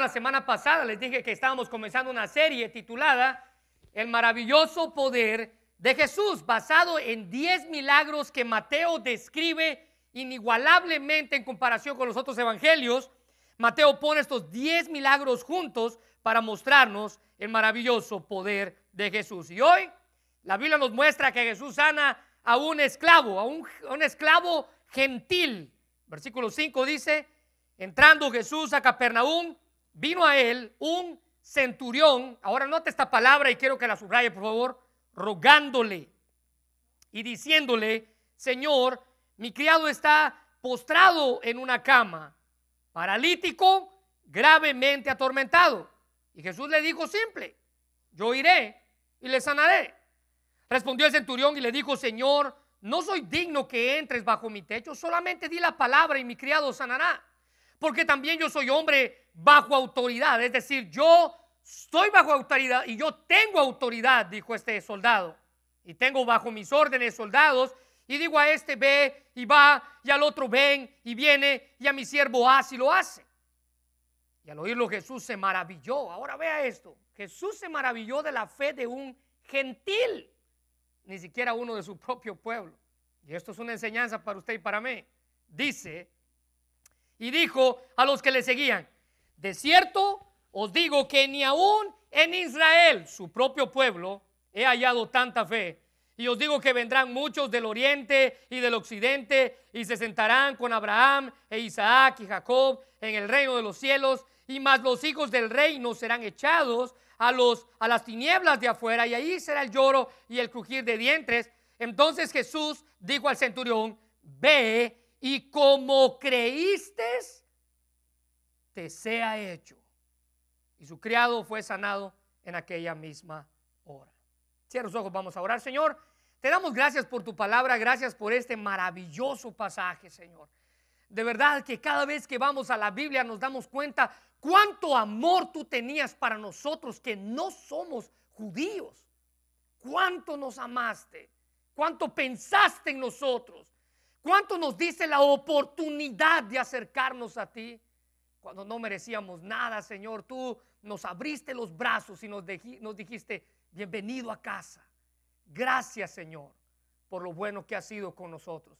La semana pasada les dije que estábamos comenzando una serie titulada El maravilloso poder de Jesús, basado en 10 milagros que Mateo describe inigualablemente en comparación con los otros evangelios. Mateo pone estos 10 milagros juntos para mostrarnos el maravilloso poder de Jesús. Y hoy la Biblia nos muestra que Jesús sana a un esclavo, a un, a un esclavo gentil. Versículo 5 dice, entrando Jesús a Capernaum, vino a él un centurión, ahora note esta palabra y quiero que la subraye por favor, rogándole y diciéndole, Señor, mi criado está postrado en una cama, paralítico, gravemente atormentado. Y Jesús le dijo simple, yo iré y le sanaré. Respondió el centurión y le dijo, Señor, no soy digno que entres bajo mi techo, solamente di la palabra y mi criado sanará porque también yo soy hombre bajo autoridad, es decir, yo estoy bajo autoridad y yo tengo autoridad, dijo este soldado, y tengo bajo mis órdenes soldados, y digo a este ve y va, y al otro ven y viene, y a mi siervo hace y lo hace. Y al oírlo Jesús se maravilló. Ahora vea esto, Jesús se maravilló de la fe de un gentil, ni siquiera uno de su propio pueblo. Y esto es una enseñanza para usted y para mí. Dice y dijo a los que le seguían, de cierto os digo que ni aún en Israel, su propio pueblo, he hallado tanta fe. Y os digo que vendrán muchos del oriente y del occidente y se sentarán con Abraham e Isaac y Jacob en el reino de los cielos. Y más los hijos del reino serán echados a, a las tinieblas de afuera y ahí será el lloro y el crujir de dientes. Entonces Jesús dijo al centurión, ve y como creíste, te sea hecho. Y su criado fue sanado en aquella misma hora. Cierra los ojos, vamos a orar. Señor, te damos gracias por tu palabra, gracias por este maravilloso pasaje, Señor. De verdad que cada vez que vamos a la Biblia nos damos cuenta cuánto amor tú tenías para nosotros que no somos judíos. Cuánto nos amaste, cuánto pensaste en nosotros. ¿Cuánto nos dice la oportunidad de acercarnos a ti? Cuando no merecíamos nada, Señor, tú nos abriste los brazos y nos, dijiste, bienvenido a casa. Gracias, Señor, por lo bueno que has sido con nosotros.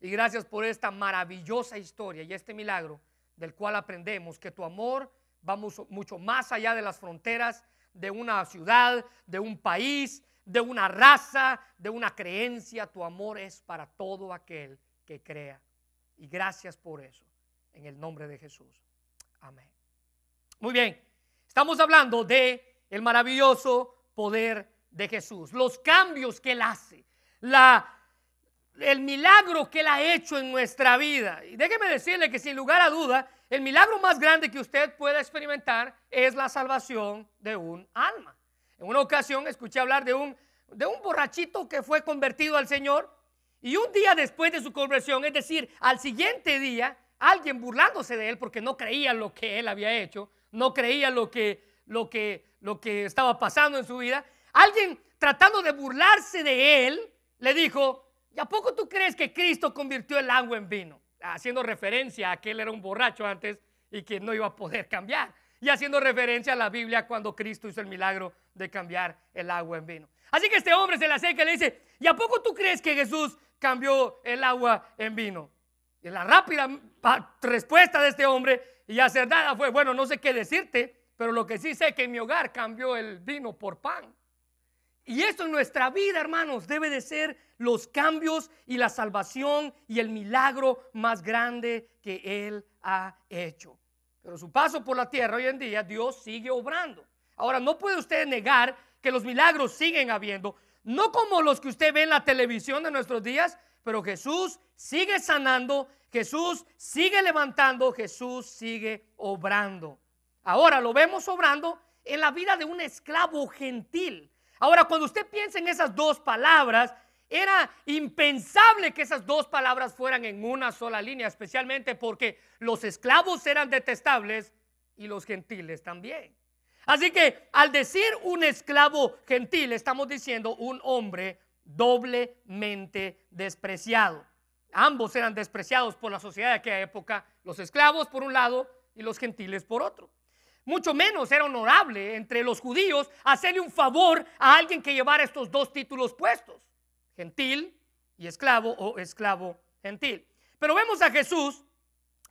Y gracias por esta maravillosa historia y este milagro del cual aprendemos que tu amor va mucho más allá de las fronteras de una ciudad, de un país, de una raza, de una creencia. Tu amor es para todo aquel que crea. Y gracias por eso, en el nombre de Jesús. Amén. Muy bien, estamos hablando de el maravilloso poder de Jesús, los cambios que él hace, la el milagro que él ha hecho en nuestra vida. Y déjeme decirle que sin lugar a duda, el milagro más grande que usted pueda experimentar es la salvación de un alma. En una ocasión escuché hablar de un, de un borrachito que fue convertido al Señor y un día después de su conversión, es decir, al siguiente día, alguien burlándose de él porque no creía lo que él había hecho, no creía lo que, lo que, lo que estaba pasando en su vida, alguien tratando de burlarse de él, le dijo, ¿y a poco tú crees que Cristo convirtió el agua en vino? Haciendo referencia a que él era un borracho antes y que no iba a poder cambiar. Y haciendo referencia a la Biblia cuando Cristo hizo el milagro de cambiar el agua en vino. Así que este hombre se le acerca y le dice, ¿y a poco tú crees que Jesús cambió el agua en vino. La rápida respuesta de este hombre y nada fue, bueno, no sé qué decirte, pero lo que sí sé que en mi hogar cambió el vino por pan. Y esto en nuestra vida, hermanos, debe de ser los cambios y la salvación y el milagro más grande que Él ha hecho. Pero su paso por la tierra hoy en día, Dios sigue obrando. Ahora, no puede usted negar que los milagros siguen habiendo, no como los que usted ve en la televisión de nuestros días, pero Jesús sigue sanando, Jesús sigue levantando, Jesús sigue obrando. Ahora lo vemos obrando en la vida de un esclavo gentil. Ahora, cuando usted piensa en esas dos palabras, era impensable que esas dos palabras fueran en una sola línea, especialmente porque los esclavos eran detestables y los gentiles también. Así que al decir un esclavo gentil, estamos diciendo un hombre doblemente despreciado. Ambos eran despreciados por la sociedad de aquella época, los esclavos por un lado y los gentiles por otro. mucho menos era honorable entre los judíos hacerle un favor a alguien que llevara estos dos títulos puestos, gentil y esclavo o esclavo gentil. Pero vemos a Jesús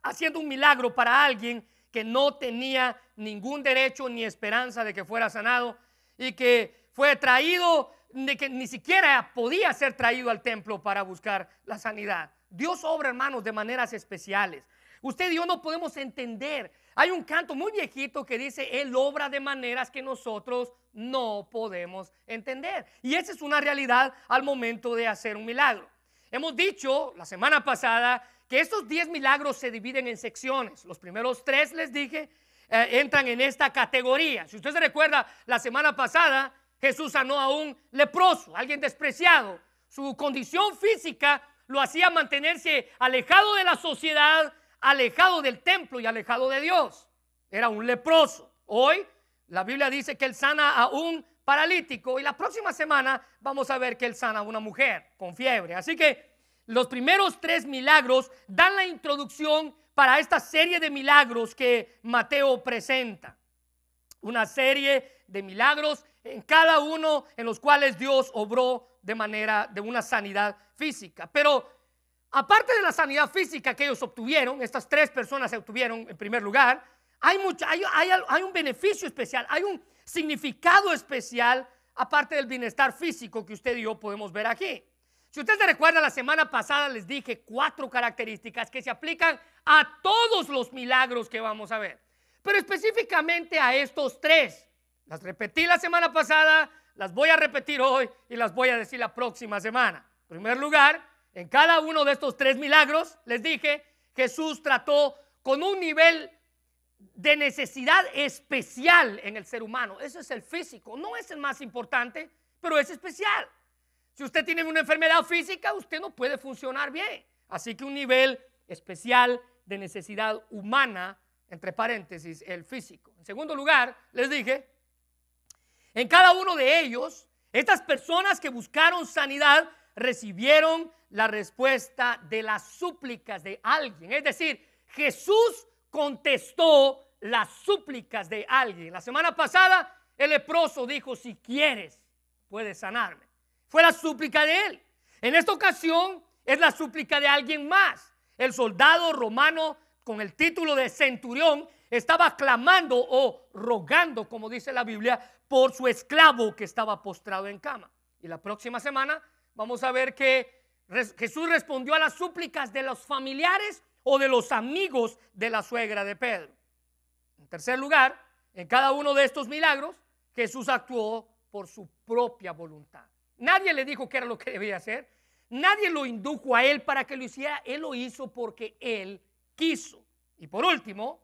haciendo un milagro para alguien que no tenía ningún derecho ni esperanza de que fuera sanado y que fue traído, de que ni siquiera podía ser traído al templo para buscar la sanidad. Dios obra, hermanos, de maneras especiales. Usted y yo no podemos entender. Hay un canto muy viejito que dice, Él obra de maneras que nosotros no podemos entender. Y esa es una realidad al momento de hacer un milagro. Hemos dicho la semana pasada que estos 10 milagros se dividen en secciones. Los primeros tres, les dije, eh, entran en esta categoría. Si usted se recuerda, la semana pasada Jesús sanó a un leproso, alguien despreciado. Su condición física lo hacía mantenerse alejado de la sociedad, alejado del templo y alejado de Dios. Era un leproso. Hoy la Biblia dice que él sana a un paralítico y la próxima semana vamos a ver que él sana a una mujer con fiebre. Así que los primeros tres milagros dan la introducción para esta serie de milagros que Mateo presenta. Una serie de milagros en cada uno en los cuales Dios obró de manera de una sanidad física. Pero aparte de la sanidad física que ellos obtuvieron, estas tres personas obtuvieron en primer lugar, hay, mucho, hay un beneficio especial, hay un significado especial aparte del bienestar físico que usted y yo podemos ver aquí. Si usted se recuerda, la semana pasada les dije cuatro características que se aplican a todos los milagros que vamos a ver, pero específicamente a estos tres. Las repetí la semana pasada, las voy a repetir hoy y las voy a decir la próxima semana. En primer lugar, en cada uno de estos tres milagros, les dije, Jesús trató con un nivel de necesidad especial en el ser humano. Ese es el físico, no es el más importante, pero es especial. Si usted tiene una enfermedad física, usted no puede funcionar bien. Así que un nivel especial de necesidad humana, entre paréntesis, el físico. En segundo lugar, les dije, en cada uno de ellos, estas personas que buscaron sanidad recibieron la respuesta de las súplicas de alguien. Es decir, Jesús contestó las súplicas de alguien. La semana pasada, el leproso dijo, si quieres, puedes sanarme. Fue la súplica de él. En esta ocasión es la súplica de alguien más. El soldado romano con el título de centurión estaba clamando o rogando, como dice la Biblia, por su esclavo que estaba postrado en cama. Y la próxima semana vamos a ver que Jesús respondió a las súplicas de los familiares o de los amigos de la suegra de Pedro. En tercer lugar, en cada uno de estos milagros, Jesús actuó por su propia voluntad. Nadie le dijo que era lo que debía hacer. Nadie lo indujo a él para que lo hiciera. Él lo hizo porque él quiso. Y por último,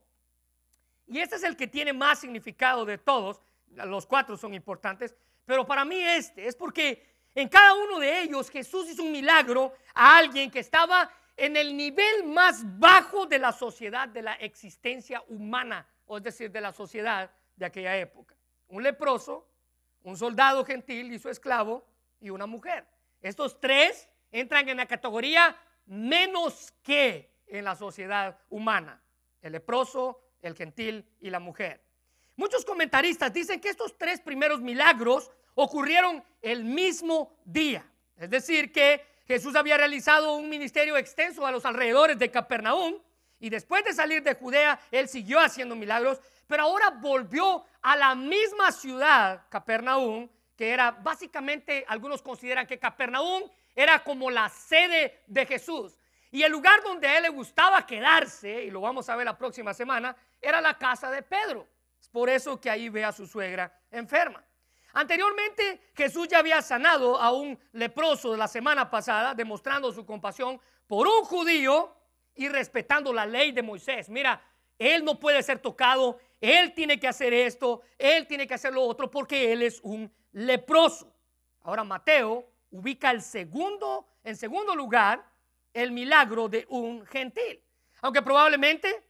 y este es el que tiene más significado de todos, los cuatro son importantes, pero para mí este es porque en cada uno de ellos Jesús hizo un milagro a alguien que estaba en el nivel más bajo de la sociedad, de la existencia humana, o es decir, de la sociedad de aquella época. Un leproso, un soldado gentil y su esclavo, y una mujer. Estos tres entran en la categoría menos que en la sociedad humana. El leproso, el gentil y la mujer. Muchos comentaristas dicen que estos tres primeros milagros ocurrieron el mismo día. Es decir, que Jesús había realizado un ministerio extenso a los alrededores de Capernaum y después de salir de Judea, él siguió haciendo milagros, pero ahora volvió a la misma ciudad, Capernaum, que era básicamente, algunos consideran que Capernaum era como la sede de Jesús. Y el lugar donde a él le gustaba quedarse, y lo vamos a ver la próxima semana, era la casa de Pedro. Por eso que ahí ve a su suegra enferma. Anteriormente Jesús ya había sanado a un leproso de la semana pasada, demostrando su compasión por un judío y respetando la ley de Moisés. Mira, él no puede ser tocado, él tiene que hacer esto, él tiene que hacer lo otro porque él es un leproso. Ahora Mateo ubica el segundo, en segundo lugar, el milagro de un gentil. Aunque probablemente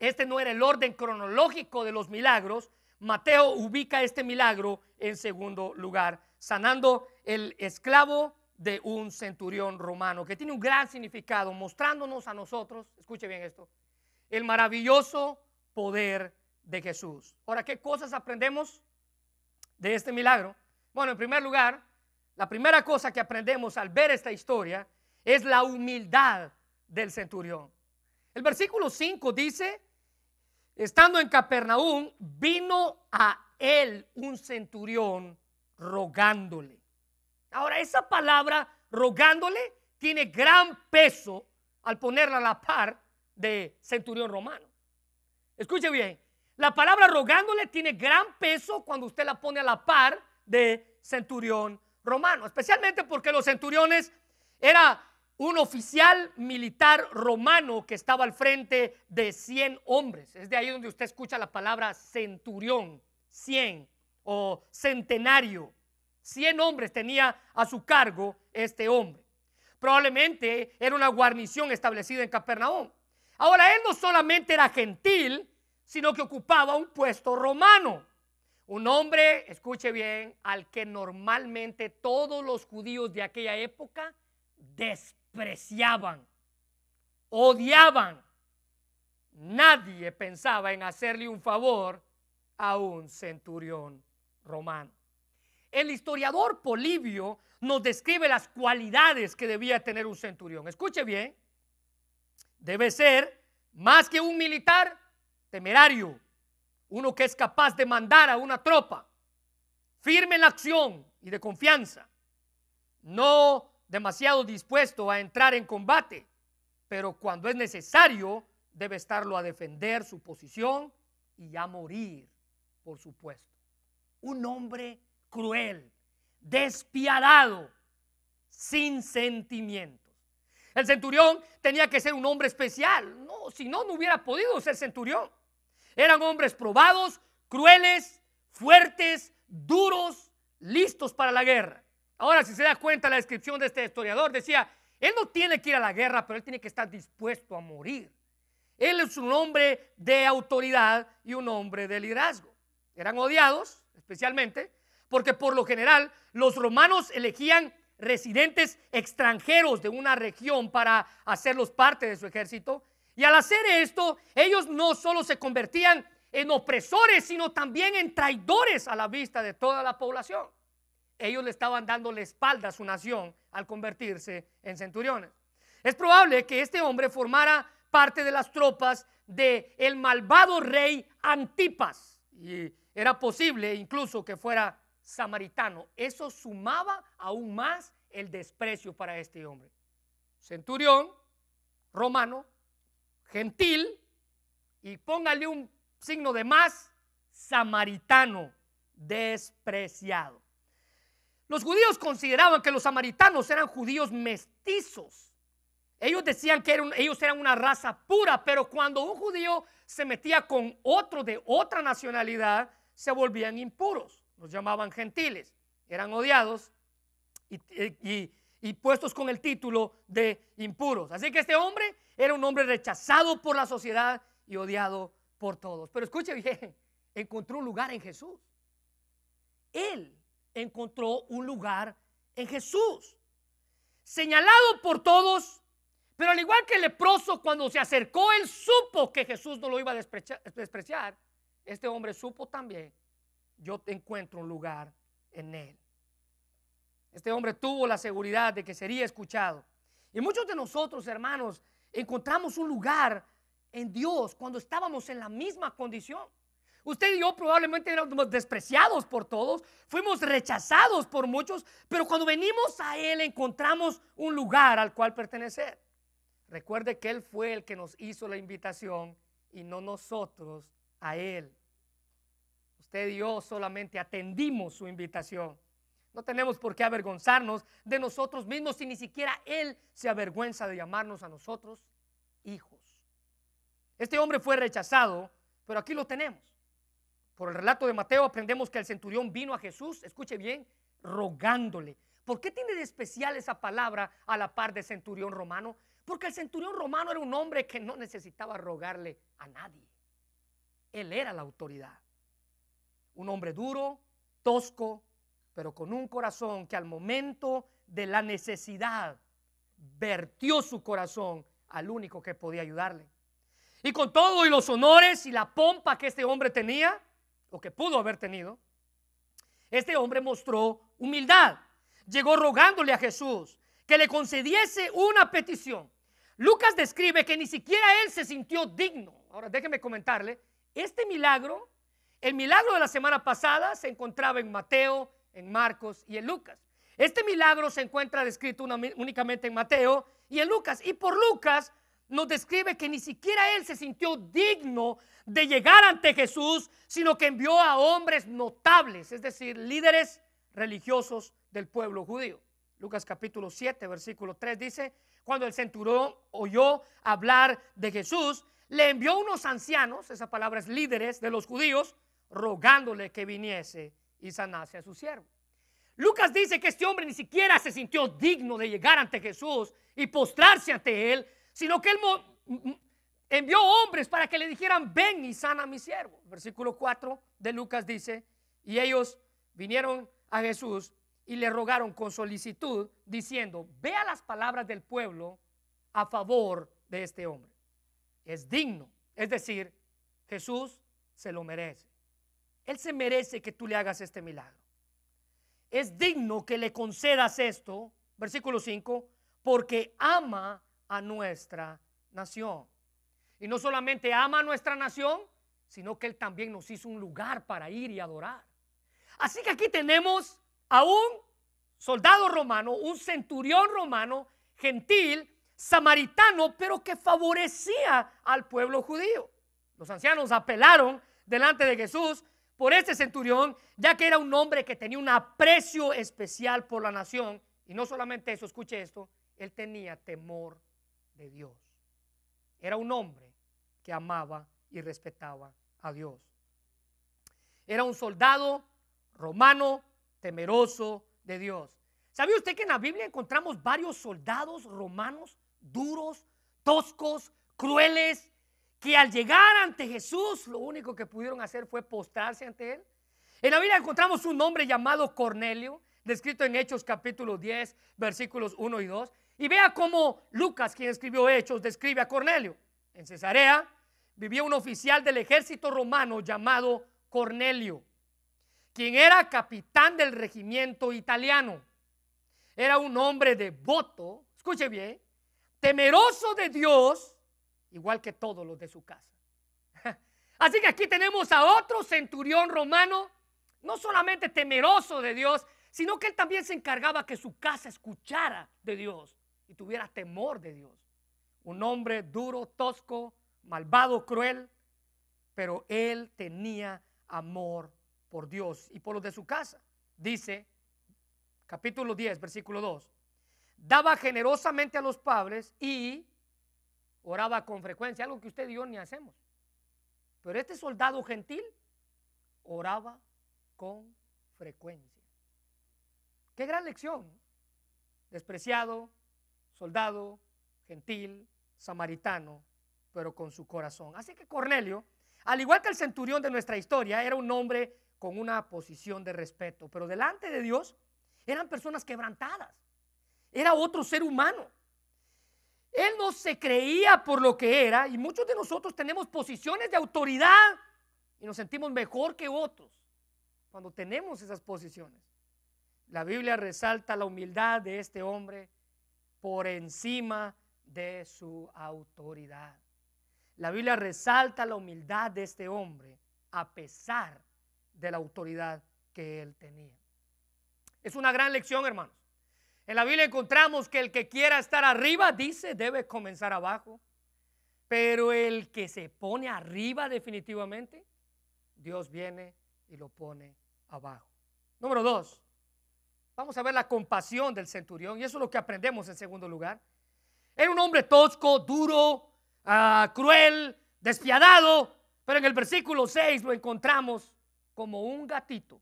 este no era el orden cronológico de los milagros, Mateo ubica este milagro en segundo lugar, sanando el esclavo de un centurión romano, que tiene un gran significado, mostrándonos a nosotros, escuche bien esto, el maravilloso poder de Jesús. Ahora, ¿qué cosas aprendemos de este milagro? Bueno, en primer lugar, la primera cosa que aprendemos al ver esta historia es la humildad del centurión. El versículo 5 dice, estando en Capernaum, vino a él un centurión rogándole. Ahora, esa palabra rogándole tiene gran peso al ponerla a la par de centurión romano. Escuche bien, la palabra rogándole tiene gran peso cuando usted la pone a la par de centurión romano, especialmente porque los centuriones era un oficial militar romano que estaba al frente de 100 hombres. Es de ahí donde usted escucha la palabra centurión, 100 o centenario. 100 hombres tenía a su cargo este hombre. Probablemente era una guarnición establecida en Capernaum. Ahora, él no solamente era gentil, sino que ocupaba un puesto romano. Un hombre, escuche bien, al que normalmente todos los judíos de aquella época despreciaban, odiaban. Nadie pensaba en hacerle un favor a un centurión romano. El historiador Polibio nos describe las cualidades que debía tener un centurión. Escuche bien, debe ser más que un militar temerario, uno que es capaz de mandar a una tropa, firme en la acción y de confianza, no demasiado dispuesto a entrar en combate, pero cuando es necesario debe estarlo a defender su posición y a morir por supuesto. Un hombre cruel, despiadado, sin sentimientos. El centurión tenía que ser un hombre especial. No, si no, no hubiera podido ser centurión. Eran hombres probados, crueles, fuertes, duros, listos para la guerra. Ahora, si se da cuenta la descripción de este historiador, decía, él no tiene que ir a la guerra, pero él tiene que estar dispuesto a morir. Él es un hombre de autoridad y un hombre de liderazgo. Eran odiados, especialmente, porque por lo general los romanos elegían residentes extranjeros de una región para hacerlos parte de su ejército. Y al hacer esto, ellos no solo se convertían en opresores, sino también en traidores a la vista de toda la población. Ellos le estaban dando la espalda a su nación al convertirse en centuriones. Es probable que este hombre formara parte de las tropas de el malvado rey Antipas. Y era posible incluso que fuera samaritano. Eso sumaba aún más el desprecio para este hombre. Centurión, romano, gentil, y póngale un signo de más, samaritano, despreciado. Los judíos consideraban que los samaritanos eran judíos mestizos. Ellos decían que ellos eran una raza pura, pero cuando un judío se metía con otro de otra nacionalidad, se volvían impuros, los llamaban gentiles, eran odiados y, puestos con el título de impuros. Así que este hombre era un hombre rechazado por la sociedad y odiado por todos. Pero escuche bien, encontró un lugar en Jesús. Él encontró un lugar en Jesús, señalado por todos, pero al igual que el leproso cuando se acercó, él supo que Jesús no lo iba a despreciar este hombre supo también, yo encuentro un lugar en él. Este hombre tuvo la seguridad de que sería escuchado. Y muchos de nosotros, hermanos, encontramos un lugar en Dios cuando estábamos en la misma condición. Usted y yo probablemente éramos despreciados por todos, fuimos rechazados por muchos, pero cuando venimos a Él encontramos un lugar al cual pertenecer. Recuerde que Él fue el que nos hizo la invitación y no nosotros a Él. Usted y yo solamente atendimos su invitación. No tenemos por qué avergonzarnos de nosotros mismos si ni siquiera Él se avergüenza de llamarnos a nosotros hijos. Este hombre fue rechazado, pero aquí lo tenemos. Por el relato de Mateo aprendemos que el centurión vino a Jesús, escuche bien, rogándole. ¿Por qué tiene de especial esa palabra a la par de centurión romano? Porque el centurión romano era un hombre que no necesitaba rogarle a nadie. Él era la autoridad. Un hombre duro, tosco, pero con un corazón que al momento de la necesidad vertió su corazón al único que podía ayudarle. Y con todo y los honores y la pompa que este hombre tenía, o que pudo haber tenido, este hombre mostró humildad. Llegó rogándole a Jesús que le concediese una petición. Lucas describe que ni siquiera él se sintió digno. Ahora déjeme comentarle, este milagro, el milagro de la semana pasada se encontraba en Mateo, en Marcos y en Lucas. Este milagro se encuentra descrito únicamente en Mateo y en Lucas. Y por Lucas nos describe que ni siquiera él se sintió digno de llegar ante Jesús, sino que envió a hombres notables, es decir, líderes religiosos del pueblo judío. Lucas capítulo 7, versículo 3 dice, cuando el centurión oyó hablar de Jesús, le envió unos ancianos, esa palabra es líderes de los judíos, rogándole que viniese y sanase a su siervo. Lucas dice que este hombre ni siquiera se sintió digno de llegar ante Jesús y postrarse ante él, sino que él envió hombres para que le dijeran, ven y sana a mi siervo. Versículo 4 de Lucas dice, y ellos vinieron a Jesús y le rogaron con solicitud, diciendo, vea las palabras del pueblo a favor de este hombre. Es digno, es decir, Jesús se lo merece. Él se merece que tú le hagas este milagro. Es digno que le concedas esto, versículo 5, porque ama a nuestra nación. Y no solamente ama a nuestra nación, sino que Él también nos hizo un lugar para ir y adorar. Así que aquí tenemos a un soldado romano, un centurión romano, gentil, samaritano, pero que favorecía al pueblo judío. Los ancianos apelaron delante de Jesús por este centurión, ya que era un hombre que tenía un aprecio especial por la nación. Y no solamente eso, escuche esto, él tenía temor de Dios. Era un hombre que amaba y respetaba a Dios. Era un soldado romano temeroso de Dios. ¿Sabía usted que en la Biblia encontramos varios soldados romanos duros, toscos, crueles, que al llegar ante Jesús lo único que pudieron hacer fue postrarse ante él? En la Biblia encontramos un hombre llamado Cornelio, descrito en Hechos capítulo 10, versículos 1 y 2. Y vea cómo Lucas, quien escribió Hechos, describe a Cornelio. En Cesarea vivía un oficial del ejército romano llamado Cornelio, quien era capitán del regimiento italiano. Era un hombre devoto, escuche bien, temeroso de Dios, igual que todos los de su casa. Así que aquí tenemos a otro centurión romano, no solamente temeroso de Dios, sino que él también se encargaba que su casa escuchara de Dios y tuviera temor de Dios. Un hombre duro, tosco, malvado, cruel, pero él tenía amor por Dios y por los de su casa. Dice, capítulo 10, versículo 2, daba generosamente a los padres y oraba con frecuencia, algo que usted y yo ni hacemos. Pero este soldado gentil oraba con frecuencia. Qué gran lección. Despreciado, soldado, gentil, samaritano, pero con su corazón. Así que Cornelio, al igual que el centurión de nuestra historia, era un hombre con una posición de respeto, pero delante de Dios eran personas quebrantadas. Era otro ser humano. Él no se creía por lo que era y muchos de nosotros tenemos posiciones de autoridad y nos sentimos mejor que otros cuando tenemos esas posiciones. La Biblia resalta la humildad de este hombre por encima de su autoridad. La Biblia resalta la humildad de este hombre a pesar de la autoridad que él tenía. Es una gran lección, hermanos. En la Biblia encontramos que el que quiera estar arriba, dice, debe comenzar abajo. Pero el que se pone arriba definitivamente, Dios viene y lo pone abajo. Número dos, Vamos a ver la compasión del centurión y eso es lo que aprendemos en segundo lugar. Era un hombre tosco, duro, ah, cruel, despiadado, pero en el versículo 6 lo encontramos como un gatito.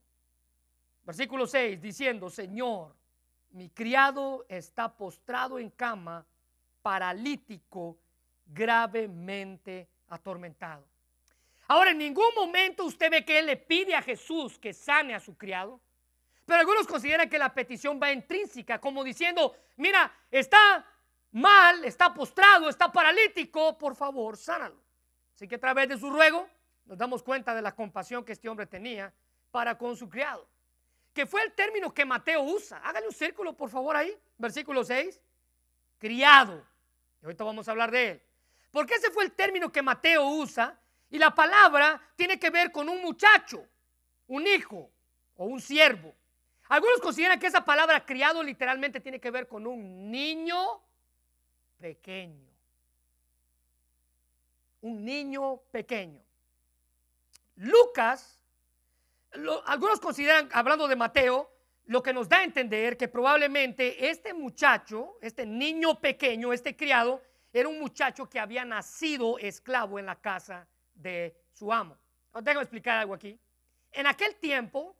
Versículo 6 diciendo, Señor, mi criado está postrado en cama, paralítico, gravemente atormentado. Ahora, en ningún momento usted ve que él le pide a Jesús que sane a su criado. Pero algunos consideran que la petición va intrínseca, como diciendo, mira, está mal, está postrado, está paralítico, por favor, sánalo. Así que a través de su ruego nos damos cuenta de la compasión que este hombre tenía para con su criado. Que fue el término que Mateo usa. Hágale un círculo, por favor, ahí. Versículo 6. Criado. Y ahorita vamos a hablar de él. Porque ese fue el término que Mateo usa. Y la palabra tiene que ver con un muchacho, un hijo o un siervo. Algunos consideran que esa palabra criado literalmente tiene que ver con un niño pequeño. Un niño pequeño. Lucas, algunos consideran, hablando de Mateo, lo que nos da a entender que probablemente este muchacho, este niño pequeño, este criado, era un muchacho que había nacido esclavo en la casa de su amo. Déjame explicar algo aquí. En aquel tiempo,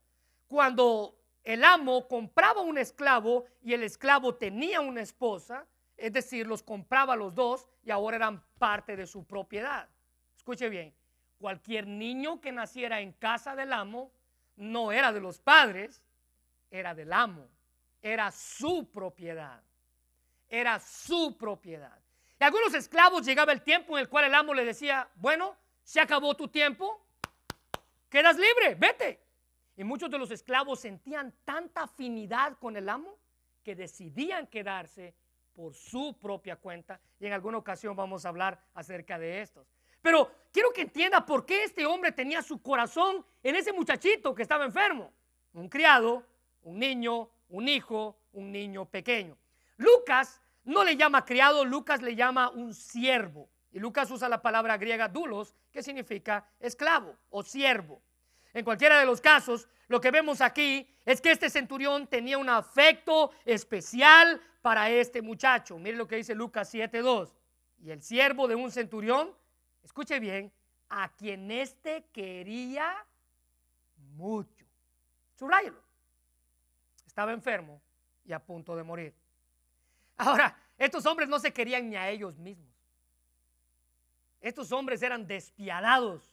cuando el amo compraba un esclavo y el esclavo tenía una esposa, es decir, los compraba los dos y ahora eran parte de su propiedad. Escuche bien, cualquier niño que naciera en casa del amo no era de los padres, era del amo, era su propiedad, era su propiedad. Y algunos esclavos llegaba el tiempo en el cual el amo le decía, bueno, se acabó tu tiempo, quedas libre, vete. Y muchos de los esclavos sentían tanta afinidad con el amo que decidían quedarse por su propia cuenta. Y en alguna ocasión vamos a hablar acerca de estos. Pero quiero que entienda por qué este hombre tenía su corazón en ese muchachito que estaba enfermo. Un criado, un niño, un hijo, un niño pequeño. Lucas no le llama criado, Lucas le llama un siervo. Y Lucas usa la palabra griega dulos, que significa esclavo o siervo. En cualquiera de los casos, lo que vemos aquí es que este centurión tenía un afecto especial para este muchacho. Mire lo que dice Lucas 7:2. Y el siervo de un centurión, escuche bien, a quien éste quería mucho. Subrayelo. Estaba enfermo y a punto de morir. Ahora, estos hombres no se querían ni a ellos mismos. Estos hombres eran despiadados,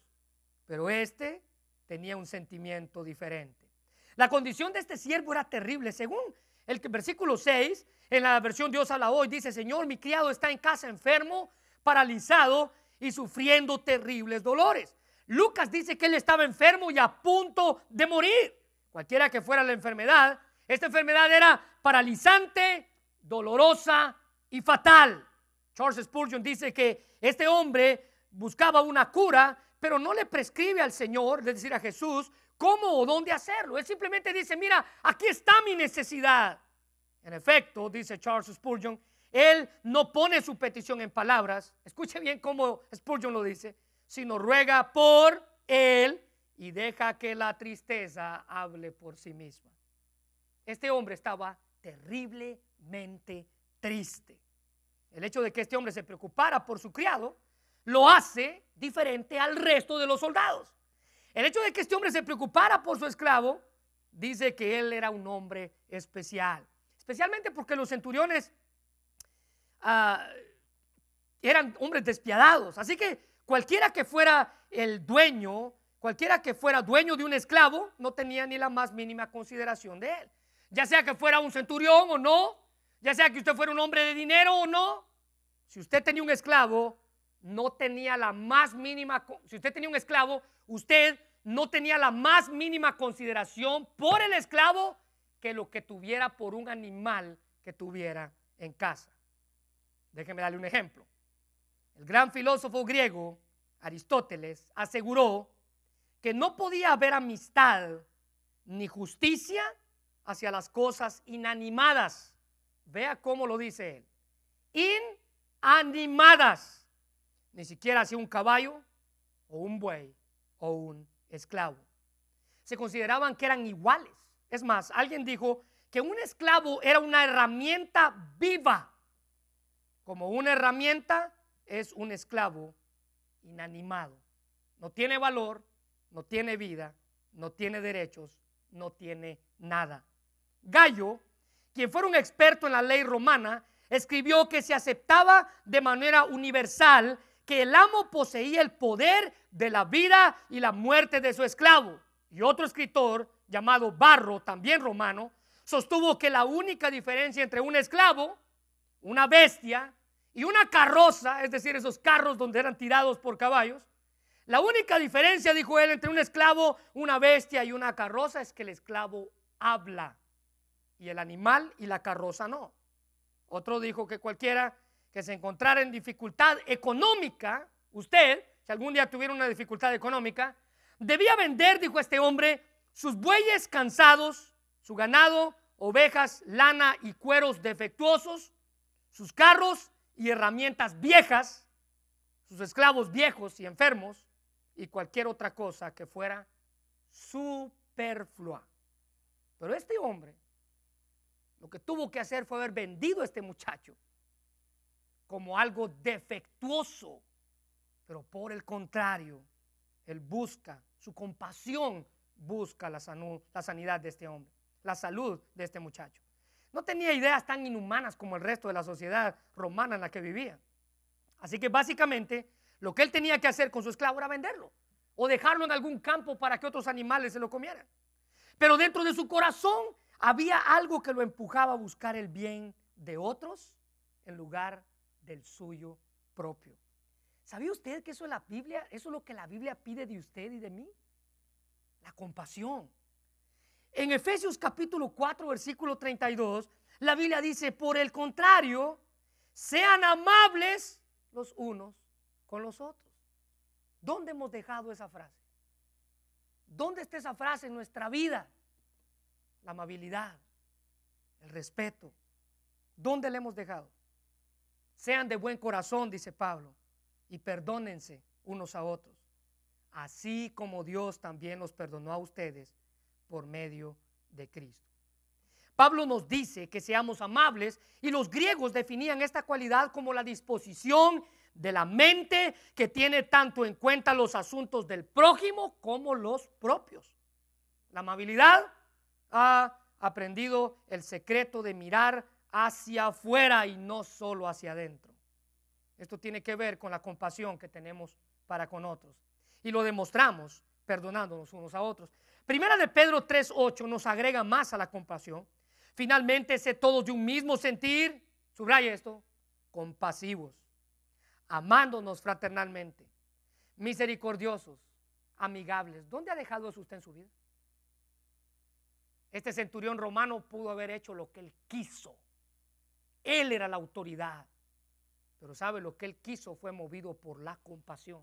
pero este tenía un sentimiento diferente. La condición de este siervo era terrible. Según el versículo 6, en la versión Dios habla hoy, dice, Señor, mi criado está en casa enfermo, paralizado y sufriendo terribles dolores. Lucas dice que él estaba enfermo y a punto de morir. Cualquiera que fuera la enfermedad, esta enfermedad era paralizante, dolorosa y fatal. Charles Spurgeon dice que este hombre buscaba una cura pero no le prescribe al Señor, es decir, a Jesús, cómo o dónde hacerlo. Él simplemente dice, mira, aquí está mi necesidad. En efecto, dice Charles Spurgeon, él no pone su petición en palabras, escuche bien cómo Spurgeon lo dice, sino ruega por él y deja que la tristeza hable por sí misma. Este hombre estaba terriblemente triste. El hecho de que este hombre se preocupara por su criado lo hace diferente al resto de los soldados. El hecho de que este hombre se preocupara por su esclavo dice que él era un hombre especial, especialmente porque los centuriones ah, eran hombres despiadados. Así que cualquiera que fuera el dueño, cualquiera que fuera dueño de un esclavo, no tenía ni la más mínima consideración de él. Ya sea que fuera un centurión o no, ya sea que usted fuera un hombre de dinero o no, si usted tenía un esclavo, no tenía la más mínima, si usted tenía un esclavo, usted no tenía la más mínima consideración por el esclavo que lo que tuviera por un animal que tuviera en casa. Déjeme darle un ejemplo. El gran filósofo griego Aristóteles aseguró que no podía haber amistad ni justicia hacia las cosas inanimadas. Vea cómo lo dice él. Inanimadas ni siquiera hacia un caballo o un buey o un esclavo. Se consideraban que eran iguales. Es más, alguien dijo que un esclavo era una herramienta viva. Como una herramienta es un esclavo inanimado. No tiene valor, no tiene vida, no tiene derechos, no tiene nada. Gallo, quien fuera un experto en la ley romana, escribió que se aceptaba de manera universal que el amo poseía el poder de la vida y la muerte de su esclavo. Y otro escritor llamado Barro, también romano, sostuvo que la única diferencia entre un esclavo, una bestia y una carroza, es decir, esos carros donde eran tirados por caballos, La única diferencia, dijo él, entre un esclavo, una bestia y una carroza es que el esclavo habla y el animal y la carroza no. Otro dijo que cualquiera que se encontrara en dificultad económica, usted, si algún día tuviera una dificultad económica, debía vender, dijo este hombre, sus bueyes cansados, su ganado, ovejas, lana y cueros defectuosos, sus carros y herramientas viejas, sus esclavos viejos y enfermos, y cualquier otra cosa que fuera superflua. Pero este hombre lo que tuvo que hacer fue haber vendido a este muchacho como algo defectuoso. Pero por el contrario, él busca, su compasión busca la, sanidad de este hombre, la salud de este muchacho. No tenía ideas tan inhumanas como el resto de la sociedad romana en la que vivía. Así que básicamente lo que él tenía que hacer con su esclavo era venderlo o dejarlo en algún campo para que otros animales se lo comieran. Pero dentro de su corazón había algo que lo empujaba a buscar el bien de otros en lugar del suyo propio. ¿Sabía usted que eso es la Biblia? Eso es lo que la Biblia pide de usted y de mí. La compasión. En Efesios capítulo 4, versículo 32, la Biblia dice, por el contrario, sean amables los unos con los otros. ¿Dónde hemos dejado esa frase? ¿Dónde está esa frase en nuestra vida? La amabilidad, el respeto. ¿Dónde le hemos dejado? Sean de buen corazón, dice Pablo, y perdónense unos a otros, así como Dios también los perdonó a ustedes por medio de Cristo. Pablo nos dice que seamos amables y los griegos definían esta cualidad como la disposición de la mente que tiene tanto en cuenta los asuntos del prójimo como los propios. La amabilidad ha aprendido el secreto de mirar hacia afuera y no solo hacia adentro. Esto tiene que ver con la compasión que tenemos para con otros. Y lo demostramos perdonándonos unos a otros. Primera de Pedro 3.8 nos agrega más a la compasión. Finalmente, sé todos de un mismo sentir, subraya esto, compasivos amándonos fraternalmente, misericordiosos, amigables. ¿Dónde ha dejado eso usted en su vida? Este centurión romano pudo haber hecho lo que él quiso. Él era la autoridad. Pero sabe, lo que él quiso fue movido por la compasión.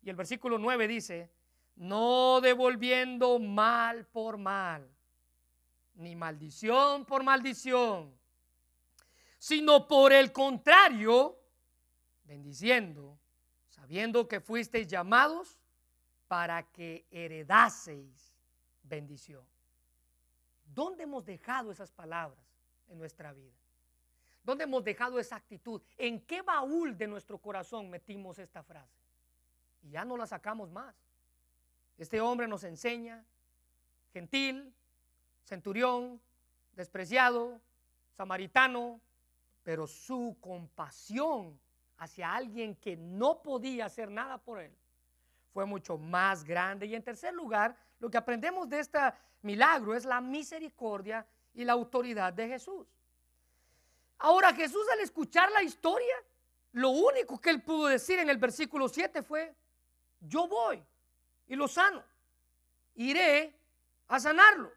Y el versículo 9 dice, no devolviendo mal por mal, ni maldición por maldición, sino por el contrario, bendiciendo, sabiendo que fuisteis llamados para que heredaseis bendición. ¿Dónde hemos dejado esas palabras en nuestra vida? ¿Dónde hemos dejado esa actitud? ¿En qué baúl de nuestro corazón metimos esta frase? Y ya no la sacamos más. Este hombre nos enseña, gentil, centurión, despreciado, samaritano, pero su compasión hacia alguien que no podía hacer nada por él, fue mucho más grande. Y en tercer lugar, lo que aprendemos de este milagro es la misericordia y la autoridad de Jesús. Ahora Jesús al escuchar la historia, lo único que él pudo decir en el versículo 7 fue, yo voy y lo sano, iré a sanarlo.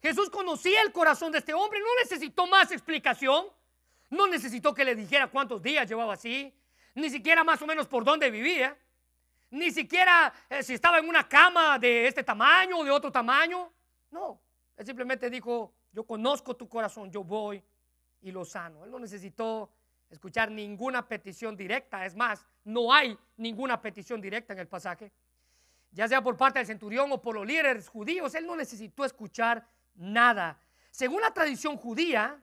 Jesús conocía el corazón de este hombre, no necesitó más explicación. No necesitó que le dijera cuántos días llevaba así, ni siquiera más o menos por dónde vivía, ni siquiera eh, si estaba en una cama de este tamaño o de otro tamaño. No, él simplemente dijo, yo conozco tu corazón, yo voy y lo sano. Él no necesitó escuchar ninguna petición directa, es más, no hay ninguna petición directa en el pasaje, ya sea por parte del centurión o por los líderes judíos, él no necesitó escuchar nada. Según la tradición judía,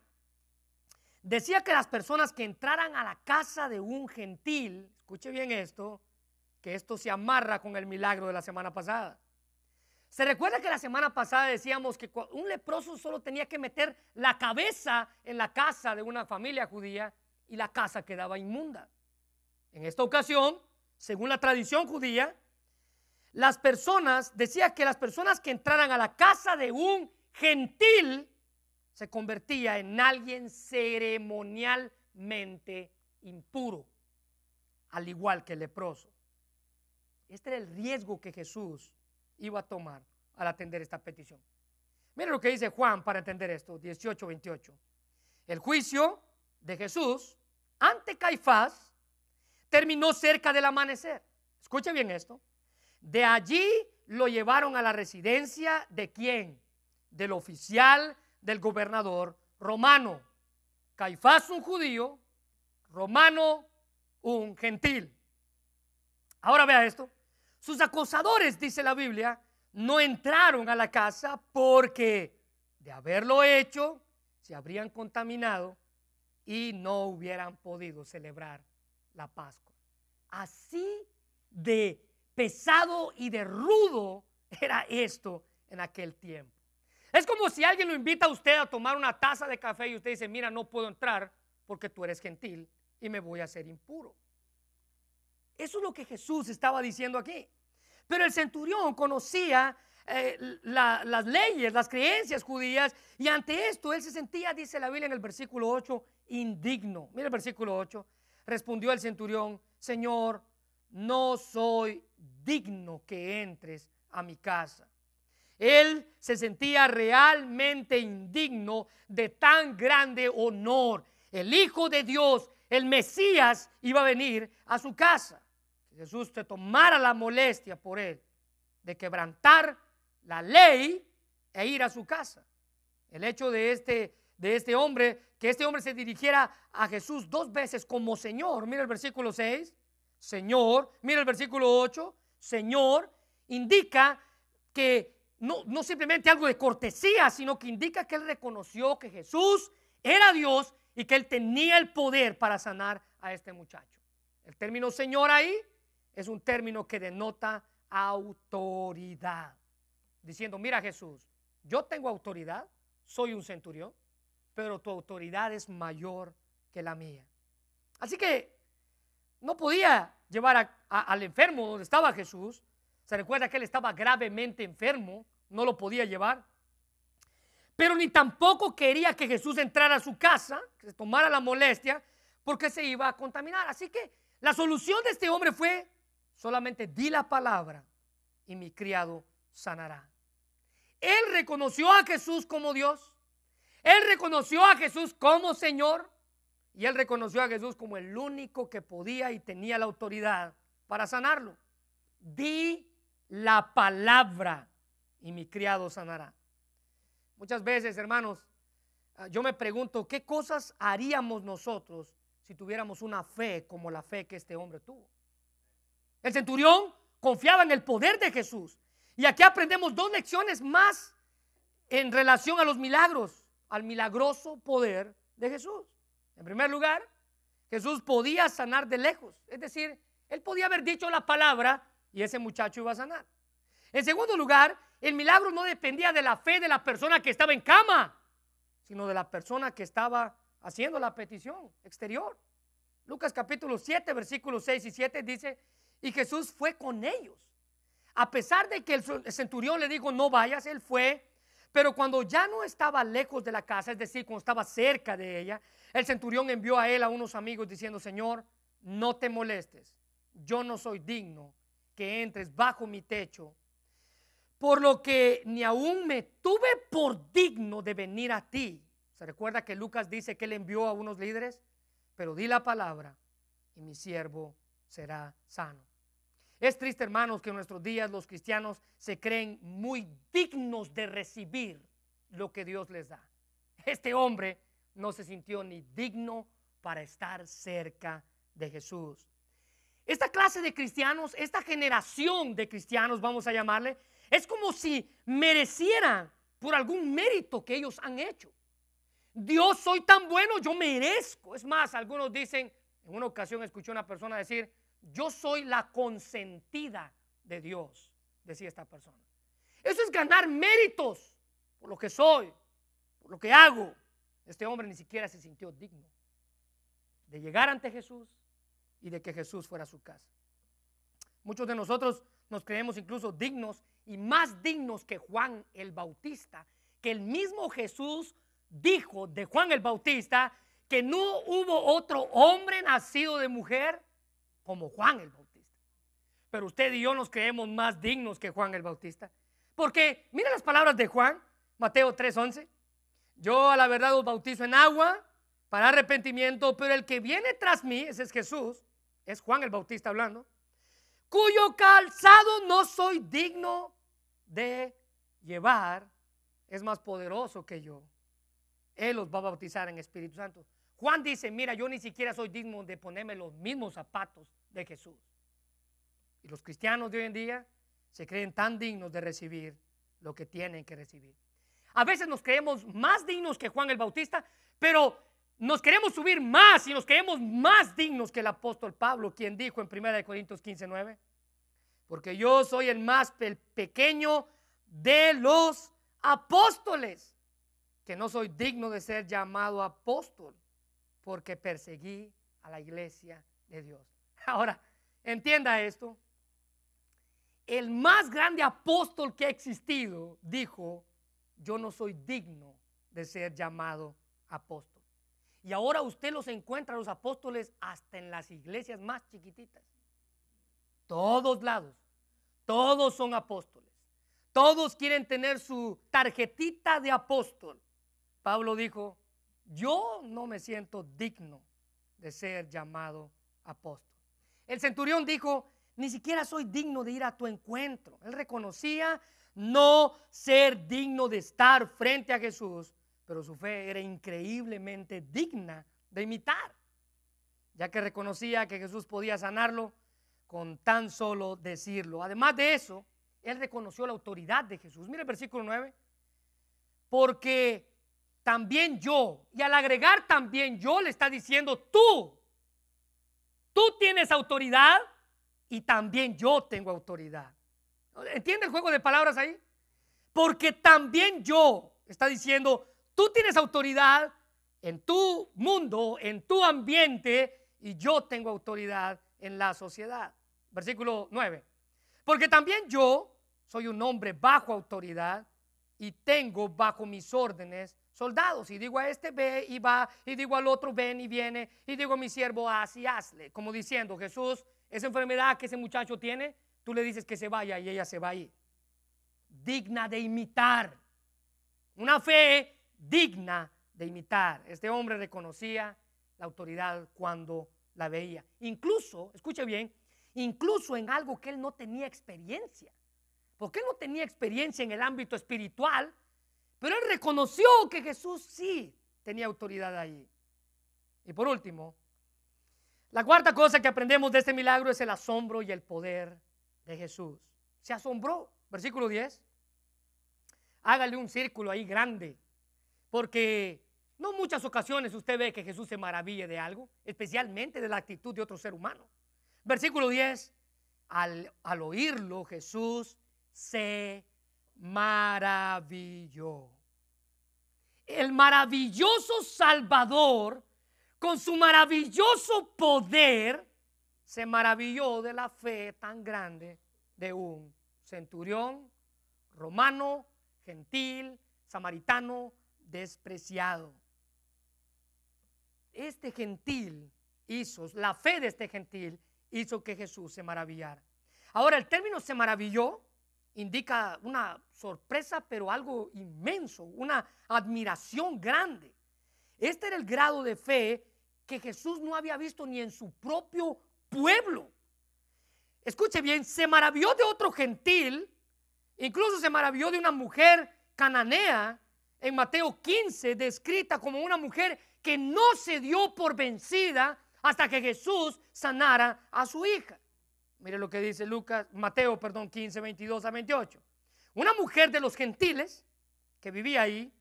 decía que las personas que entraran a la casa de un gentil, escuche bien esto, que esto se amarra con el milagro de la semana pasada. Se recuerda que la semana pasada decíamos que un leproso solo tenía que meter la cabeza en la casa de una familia judía y la casa quedaba inmunda. En esta ocasión, según la tradición judía, las personas, decía que las personas que entraran a la casa de un gentil se convertía en alguien ceremonialmente impuro, al igual que el leproso. Este era el riesgo que Jesús iba a tomar al atender esta petición. Mira lo que dice Juan para entender esto, 18, 28. El juicio de Jesús ante Caifás terminó cerca del amanecer. Escuche bien esto. De allí lo llevaron a la residencia de quién? Del oficial del gobernador romano. Caifás un judío, romano un gentil. Ahora vea esto. Sus acosadores, dice la Biblia, no entraron a la casa porque de haberlo hecho se habrían contaminado y no hubieran podido celebrar la Pascua. Así de pesado y de rudo era esto en aquel tiempo. Es como si alguien lo invita a usted a tomar una taza de café y usted dice, mira, no puedo entrar porque tú eres gentil y me voy a hacer impuro. Eso es lo que Jesús estaba diciendo aquí. Pero el centurión conocía eh, las leyes, las creencias judías, y ante esto él se sentía, dice la Biblia en el versículo 8, indigno. Mira el versículo 8. Respondió el centurión, Señor, no soy digno que entres a mi casa. Él se sentía realmente indigno de tan grande honor. El Hijo de Dios, el Mesías, iba a venir a su casa. Jesús te tomara la molestia por él de quebrantar la ley e ir a su casa. El hecho de este, de este hombre, que este hombre se dirigiera a Jesús dos veces como Señor, mira el versículo 6, Señor, mira el versículo 8, Señor, indica que no, no simplemente algo de cortesía, sino que indica que él reconoció que Jesús era Dios y que él tenía el poder para sanar a este muchacho. El término Señor ahí es un término que denota autoridad. Diciendo, mira Jesús, yo tengo autoridad, soy un centurión, pero tu autoridad es mayor que la mía. Así que no podía llevar al enfermo donde estaba Jesús. Se recuerda que él estaba gravemente enfermo, no lo podía llevar. Pero ni tampoco quería que Jesús entrara a su casa, que se tomara la molestia, porque se iba a contaminar. Así que la solución de este hombre fue Solamente di la palabra y mi criado sanará. Él reconoció a Jesús como Dios. Él reconoció a Jesús como Señor. Y él reconoció a Jesús como el único que podía y tenía la autoridad para sanarlo. Di la palabra y mi criado sanará. Muchas veces, hermanos, ah, yo me pregunto, ¿qué cosas haríamos nosotros si tuviéramos una fe como la fe que este hombre tuvo? El centurión confiaba en el poder de Jesús. Y aquí aprendemos dos lecciones más en relación a los milagros, al milagroso poder de Jesús. En primer lugar, Jesús podía sanar de lejos. Es decir, él podía haber dicho la palabra y ese muchacho iba a sanar. En segundo lugar, el milagro no dependía de la fe de la persona que estaba en cama, sino de la persona que estaba haciendo la petición exterior. Lucas capítulo 7, versículos 6 y 7 dice, y Jesús fue con ellos. A pesar de que el centurión le dijo, no vayas, él fue. Pero cuando ya no estaba lejos de la casa, es decir, cuando estaba cerca de ella, el centurión envió a él a unos amigos diciendo, Señor, no te molestes, yo no soy digno que entres bajo mi techo, por lo que ni aún me tuve por digno de venir a ti. ¿Se recuerda que Lucas dice que él envió a unos líderes? Pero di la palabra y mi siervo será sano. Es triste, hermanos, que en nuestros días los cristianos se creen muy dignos de recibir lo que Dios les da. Este hombre no se sintió ni digno para estar cerca de Jesús. Esta clase de cristianos, esta generación de cristianos, vamos a llamarle, es como si merecieran por algún mérito que ellos han hecho. Dios, soy tan bueno, yo merezco. Es más, algunos dicen, en una ocasión escuché a una persona decir, yo soy la consentida de Dios, decía esta persona. Eso es ganar méritos por lo que soy, por lo que hago. Este hombre ni siquiera se sintió digno de llegar ante Jesús y de que Jesús fuera a su casa. Muchos de nosotros nos creemos incluso dignos y más dignos que Juan el Bautista, que el mismo Jesús dijo de Juan el Bautista que no hubo otro hombre nacido de mujer como Juan el Bautista. pero usted y yo nos creemos más dignos que Juan el Bautista. Porque mira las palabras de Juan, Mateo 3:11. Yo a la verdad os bautizo en agua para arrepentimiento, pero el que viene tras mí, ese es Jesús, es Juan el Bautista hablando, cuyo calzado no soy digno de llevar, es más poderoso que yo. Él los va a bautizar en Espíritu Santo. Juan dice, mira, yo ni siquiera soy digno de ponerme los mismos zapatos de Jesús. Y los cristianos de hoy en día se creen tan dignos de recibir lo que tienen que recibir. A veces nos creemos más dignos que Juan el Bautista, pero nos queremos subir más y nos creemos más dignos que el apóstol Pablo, quien dijo en 1 Corintios 15, 9, porque yo soy el más pequeño de los apóstoles, que no soy digno de ser llamado apóstol, porque perseguí a la iglesia de Dios. Ahora, entienda esto. El más grande apóstol que ha existido dijo, yo no soy digno de ser llamado apóstol. Y ahora usted los encuentra los apóstoles hasta en las iglesias más chiquititas. Todos lados. Todos son apóstoles. Todos quieren tener su tarjetita de apóstol. Pablo dijo, yo no me siento digno de ser llamado apóstol. El centurión dijo, ni siquiera soy digno de ir a tu encuentro. Él reconocía no ser digno de estar frente a Jesús, pero su fe era increíblemente digna de imitar, ya que reconocía que Jesús podía sanarlo con tan solo decirlo. Además de eso, él reconoció la autoridad de Jesús. Mira el versículo 9. Porque también yo, y al agregar también yo, le está diciendo tú, tú tienes autoridad y también yo tengo autoridad. ¿Entiende el juego de palabras ahí? Porque también yo, está diciendo, tú tienes autoridad en tu mundo, en tu ambiente, y yo tengo autoridad en la sociedad. Versículo 9. Porque también yo soy un hombre bajo autoridad y tengo bajo mis órdenes soldados. Y digo a este ve y va, y digo al otro ven y viene, y digo a mi siervo haz y hazle. Como diciendo, Jesús, esa enfermedad que ese muchacho tiene, tú le dices que se vaya y ella se va a ir. Digna de imitar. Una fe digna de imitar. Este hombre reconocía la autoridad cuando la veía. Incluso, escuche bien, incluso en algo que él no tenía experiencia. Porque él no tenía experiencia en el ámbito espiritual, pero él reconoció que Jesús sí tenía autoridad ahí. Y por último, la cuarta cosa que aprendemos de este milagro es el asombro y el poder de Jesús. Se asombró. Versículo 10. Hágale un círculo ahí grande. Porque no muchas ocasiones usted ve que Jesús se maraville de algo, especialmente de la actitud de otro ser humano. Versículo 10. Al, al oírlo, Jesús se maravilló. El maravilloso Salvador, con su maravilloso poder, se maravilló de la fe tan grande de un centurión romano, gentil, samaritano, despreciado. Este gentil hizo, la fe de este gentil hizo que Jesús se maravillara. Ahora, el término se maravilló indica una sorpresa, pero algo inmenso, una admiración grande. Este era el grado de fe que Jesús no había visto ni en su propio pueblo. Escuche bien, se maravilló de otro gentil, incluso se maravilló de una mujer cananea en Mateo 15, descrita como una mujer que no se dio por vencida hasta que Jesús sanara a su hija. Mire lo que dice Lucas, Mateo, perdón, 15, 22 a 28. Una mujer de los gentiles que vivía ahí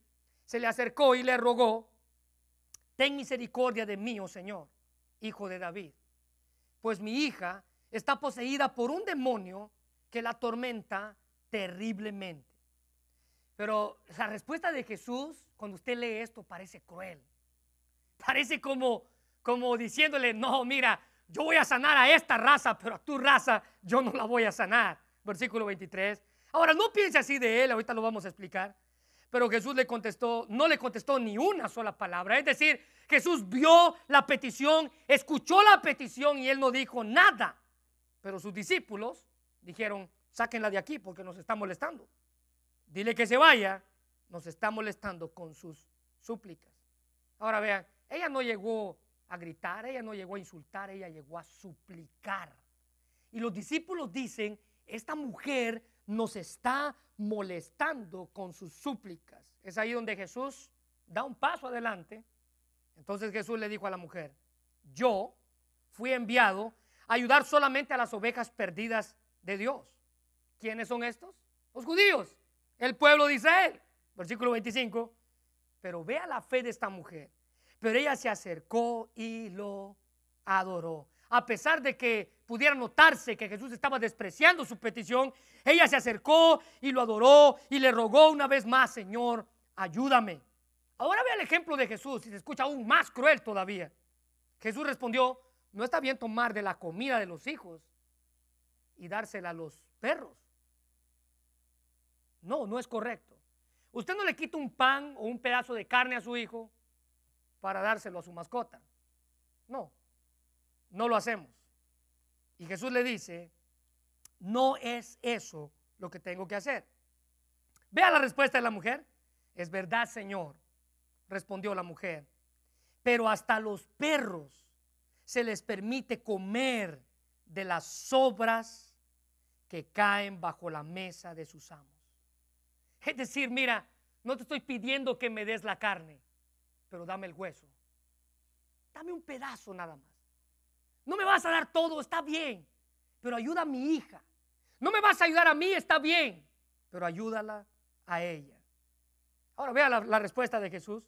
se le acercó y le rogó, ten misericordia de mí, oh Señor, hijo de David pues mi hija está poseída por un demonio que la atormenta terriblemente. Pero la respuesta de Jesús, cuando usted lee esto, parece cruel. Parece como, como diciéndole, no, mira, yo voy a sanar a esta raza, pero a tu raza yo no la voy a sanar. Versículo 23. Ahora, no piense así de él, ahorita lo vamos a explicar. Pero Jesús le contestó, no le contestó ni una sola palabra. Es decir, Jesús vio la petición, escuchó la petición y él no dijo nada. Pero sus discípulos dijeron, sáquenla de aquí porque nos está molestando. Dile que se vaya, nos está molestando con sus súplicas. Ahora vean, ella no llegó a gritar, ella no llegó a insultar, ella llegó a suplicar. Y los discípulos dicen, esta mujer nos está molestando con sus súplicas. Es ahí donde Jesús da un paso adelante. Entonces Jesús le dijo a la mujer, yo fui enviado a ayudar solamente a las ovejas perdidas de Dios. ¿Quiénes son estos? Los judíos, el pueblo de Israel. Versículo 25. Pero vea la fe de esta mujer. Pero ella se acercó y lo adoró. A pesar de que pudiera notarse que Jesús estaba despreciando su petición, ella se acercó y lo adoró y le rogó una vez más, Señor, ayúdame. Ahora vea el ejemplo de Jesús y se escucha aún más cruel todavía. Jesús respondió, no está bien tomar de la comida de los hijos y dársela a los perros. No, no es correcto. Usted no le quita un pan o un pedazo de carne a su hijo para dárselo a su mascota. No, no lo hacemos. Y Jesús le dice, no es eso lo que tengo que hacer. Vea la respuesta de la mujer. Es verdad, Señor, respondió la mujer. Pero hasta los perros se les permite comer de las sobras que caen bajo la mesa de sus amos. Es decir, mira, no te estoy pidiendo que me des la carne, pero dame el hueso. Dame un pedazo nada más. No me vas a dar todo, está bien, pero ayuda a mi hija. No me vas a ayudar a mí, está bien, pero ayúdala a ella. Ahora vea la, la respuesta de Jesús.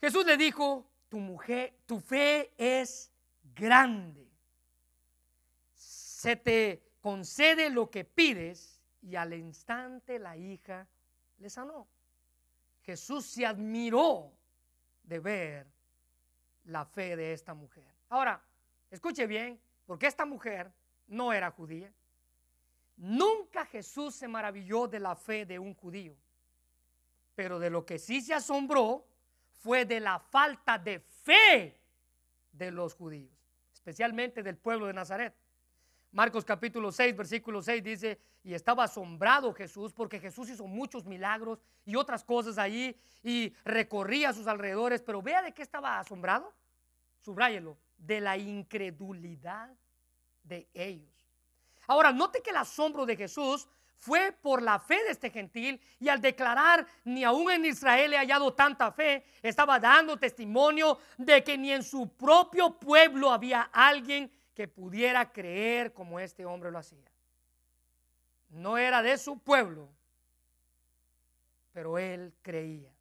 Jesús le dijo, tu mujer, tu fe es grande. Se te concede lo que pides y al instante la hija le sanó. Jesús se admiró de ver la fe de esta mujer. Ahora, escuche bien, porque esta mujer no era judía. Nunca Jesús se maravilló de la fe de un judío, pero de lo que sí se asombró fue de la falta de fe de los judíos, especialmente del pueblo de Nazaret. Marcos capítulo 6, versículo 6 dice, y estaba asombrado Jesús porque Jesús hizo muchos milagros y otras cosas allí y recorría a sus alrededores, pero vea de qué estaba asombrado. Subráyelo, de la incredulidad de ellos. Ahora, note que el asombro de Jesús fue por la fe de este gentil y al declarar ni aún en Israel he hallado tanta fe, estaba dando testimonio de que ni en su propio pueblo había alguien que pudiera creer como este hombre lo hacía. No era de su pueblo, pero él creía.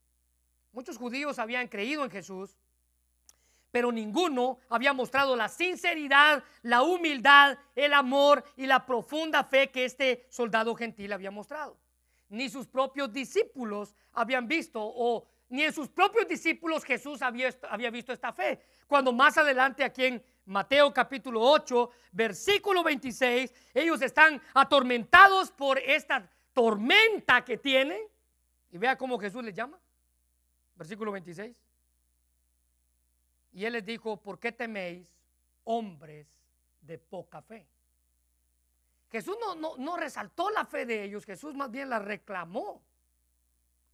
Muchos judíos habían creído en Jesús, pero ninguno había mostrado la sinceridad, la humildad, el amor y la profunda fe que este soldado gentil había mostrado. Ni sus propios discípulos habían visto o ni en sus propios discípulos Jesús había, había visto esta fe. Cuando más adelante aquí en Mateo capítulo 8, versículo 26, ellos están atormentados por esta tormenta que tienen. Y vea cómo Jesús les llama. Versículo 26. Y él les dijo, ¿por qué teméis hombres de poca fe? Jesús no, no, resaltó la fe de ellos, Jesús más bien la reclamó.